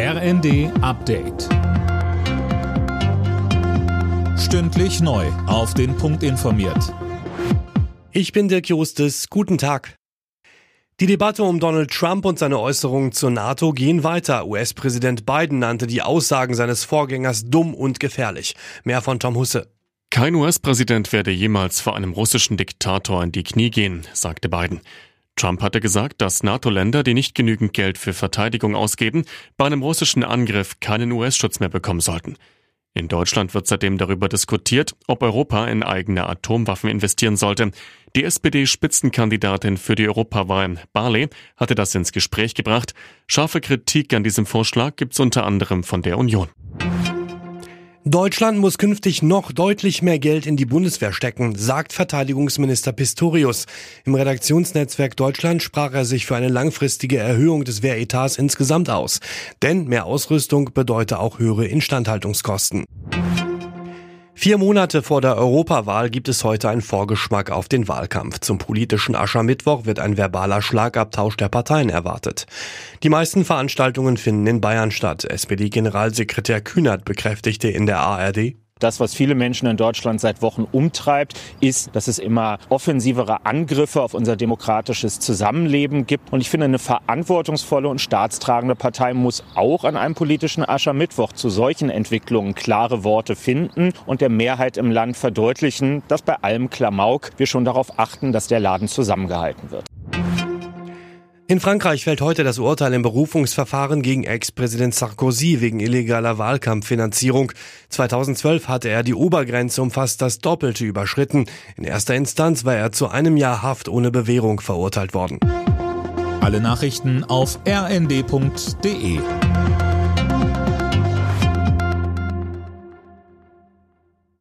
RND Update. Stündlich neu. Auf den Punkt informiert. Ich bin Dirk Jostes. Guten Tag. Die Debatte um Donald Trump und seine Äußerungen zur NATO gehen weiter. US-Präsident Biden nannte die Aussagen seines Vorgängers dumm und gefährlich. Mehr von Tom Husse. Kein US-Präsident werde jemals vor einem russischen Diktator in die Knie gehen, sagte Biden. Trump hatte gesagt, dass NATO-Länder, die nicht genügend Geld für Verteidigung ausgeben, bei einem russischen Angriff keinen US-Schutz mehr bekommen sollten. In Deutschland wird seitdem darüber diskutiert, ob Europa in eigene Atomwaffen investieren sollte. Die SPD-Spitzenkandidatin für die Europawahl, Barley, hatte das ins Gespräch gebracht. Scharfe Kritik an diesem Vorschlag gibt es unter anderem von der Union. Deutschland muss künftig noch deutlich mehr Geld in die Bundeswehr stecken, sagt Verteidigungsminister Pistorius. Im Redaktionsnetzwerk Deutschland sprach er sich für eine langfristige Erhöhung des Wehretats insgesamt aus. Denn mehr Ausrüstung bedeutet auch höhere Instandhaltungskosten. Vier Monate vor der Europawahl gibt es heute einen Vorgeschmack auf den Wahlkampf. Zum politischen Aschermittwoch wird ein verbaler Schlagabtausch der Parteien erwartet. Die meisten Veranstaltungen finden in Bayern statt. SPD-Generalsekretär Kühnert bekräftigte in der ARD, das, was viele Menschen in Deutschland seit Wochen umtreibt, ist, dass es immer offensivere Angriffe auf unser demokratisches Zusammenleben gibt. Und ich finde, eine verantwortungsvolle und staatstragende Partei muss auch an einem politischen Aschermittwoch zu solchen Entwicklungen klare Worte finden und der Mehrheit im Land verdeutlichen, dass bei allem Klamauk wir schon darauf achten, dass der Laden zusammengehalten wird. In Frankreich fällt heute das Urteil im Berufungsverfahren gegen Ex-Präsident Sarkozy wegen illegaler Wahlkampffinanzierung. 2012 hatte er die Obergrenze um fast das Doppelte überschritten. In erster Instanz war er zu einem Jahr Haft ohne Bewährung verurteilt worden. Alle Nachrichten auf rnd.de